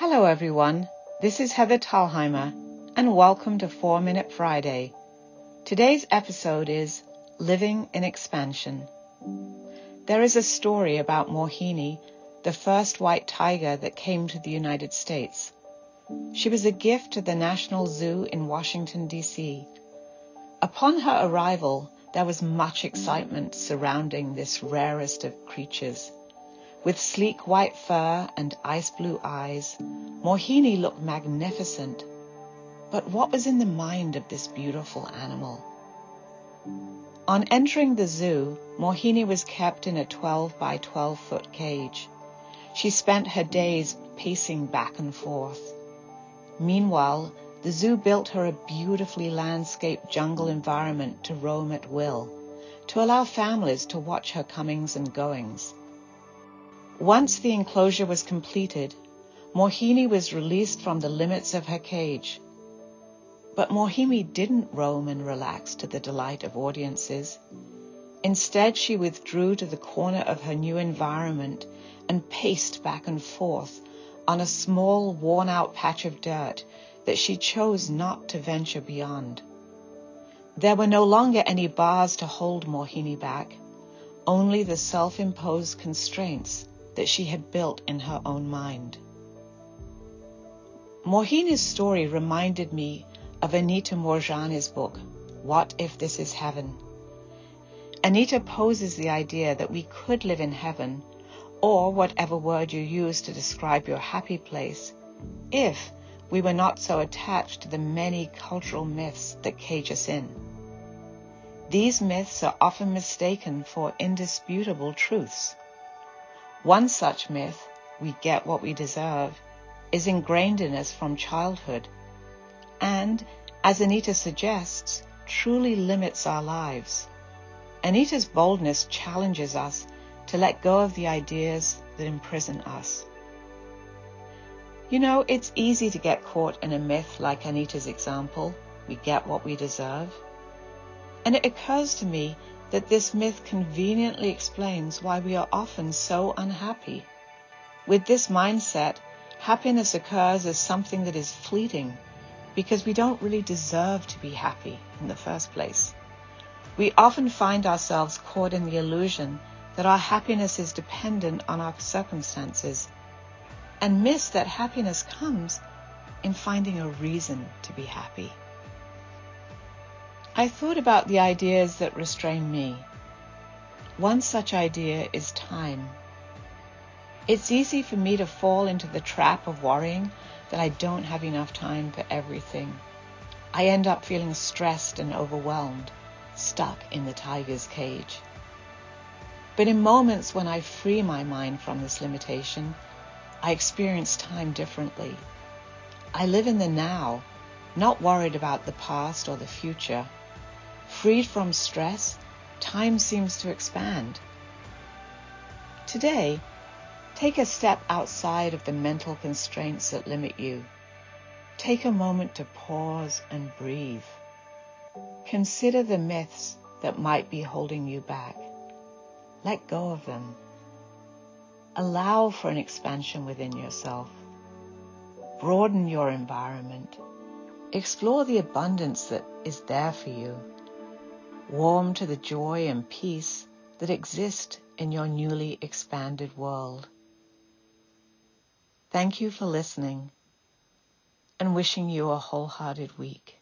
Hello, everyone. This is Heather Talheimer, and welcome to 4 Minute Friday. Today's episode is Living in Expansion. There is a story about Mohini, the first white tiger that came to the United States. She was a gift to the National Zoo in Washington, D.C. Upon her arrival, there was much excitement surrounding this rarest of creatures. With sleek white fur and ice blue eyes, Mohini looked magnificent. But what was in the mind of this beautiful animal? On entering the zoo, Mohini was kept in a 12 by 12 foot cage. She spent her days pacing back and forth. Meanwhile, the zoo built her a beautifully landscaped jungle environment to roam at will, to allow families to watch her comings and goings. Once the enclosure was completed, Mohini was released from the limits of her cage. But Mohini didn't roam and relax to the delight of audiences. Instead, she withdrew to the corner of her new environment and paced back and forth on a small, worn out patch of dirt that she chose not to venture beyond. There were no longer any bars to hold Mohini back, only the self imposed constraints that she had built in her own mind. Mohini's story reminded me of Anita Moorjani's book, What If This Is Heaven? Anita poses the idea that we could live in heaven, or whatever word you use to describe your happy place, if we were not so attached to the many cultural myths that cage us in. These myths are often mistaken for indisputable truths. One such myth, we get what we deserve, is ingrained in us from childhood and, as Anita suggests, truly limits our lives. Anita's boldness challenges us to let go of the ideas that imprison us. You know, it's easy to get caught in a myth like Anita's example, we get what we deserve. And it occurs to me that this myth conveniently explains why we are often so unhappy. With this mindset, happiness occurs as something that is fleeting because we don't really deserve to be happy in the first place. We often find ourselves caught in the illusion that our happiness is dependent on our circumstances and miss that happiness comes in finding a reason to be happy. I thought about the ideas that restrain me. One such idea is time. It's easy for me to fall into the trap of worrying that I don't have enough time for everything. I end up feeling stressed and overwhelmed, stuck in the tiger's cage. But in moments when I free my mind from this limitation, I experience time differently. I live in the now, not worried about the past or the future. Freed from stress, time seems to expand. Today, take a step outside of the mental constraints that limit you. Take a moment to pause and breathe. Consider the myths that might be holding you back. Let go of them. Allow for an expansion within yourself. Broaden your environment. Explore the abundance that is there for you warm to the joy and peace that exist in your newly expanded world. Thank you for listening and wishing you a wholehearted week.